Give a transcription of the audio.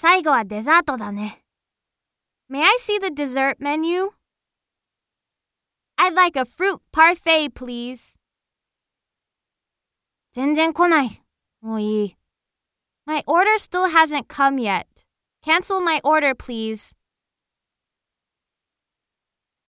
最後はデザートだね。May I see the dessert menu? I'd like a fruit parfait, please. 全然来ない。もういい。My order still hasn't come yet. Cancel my order, please.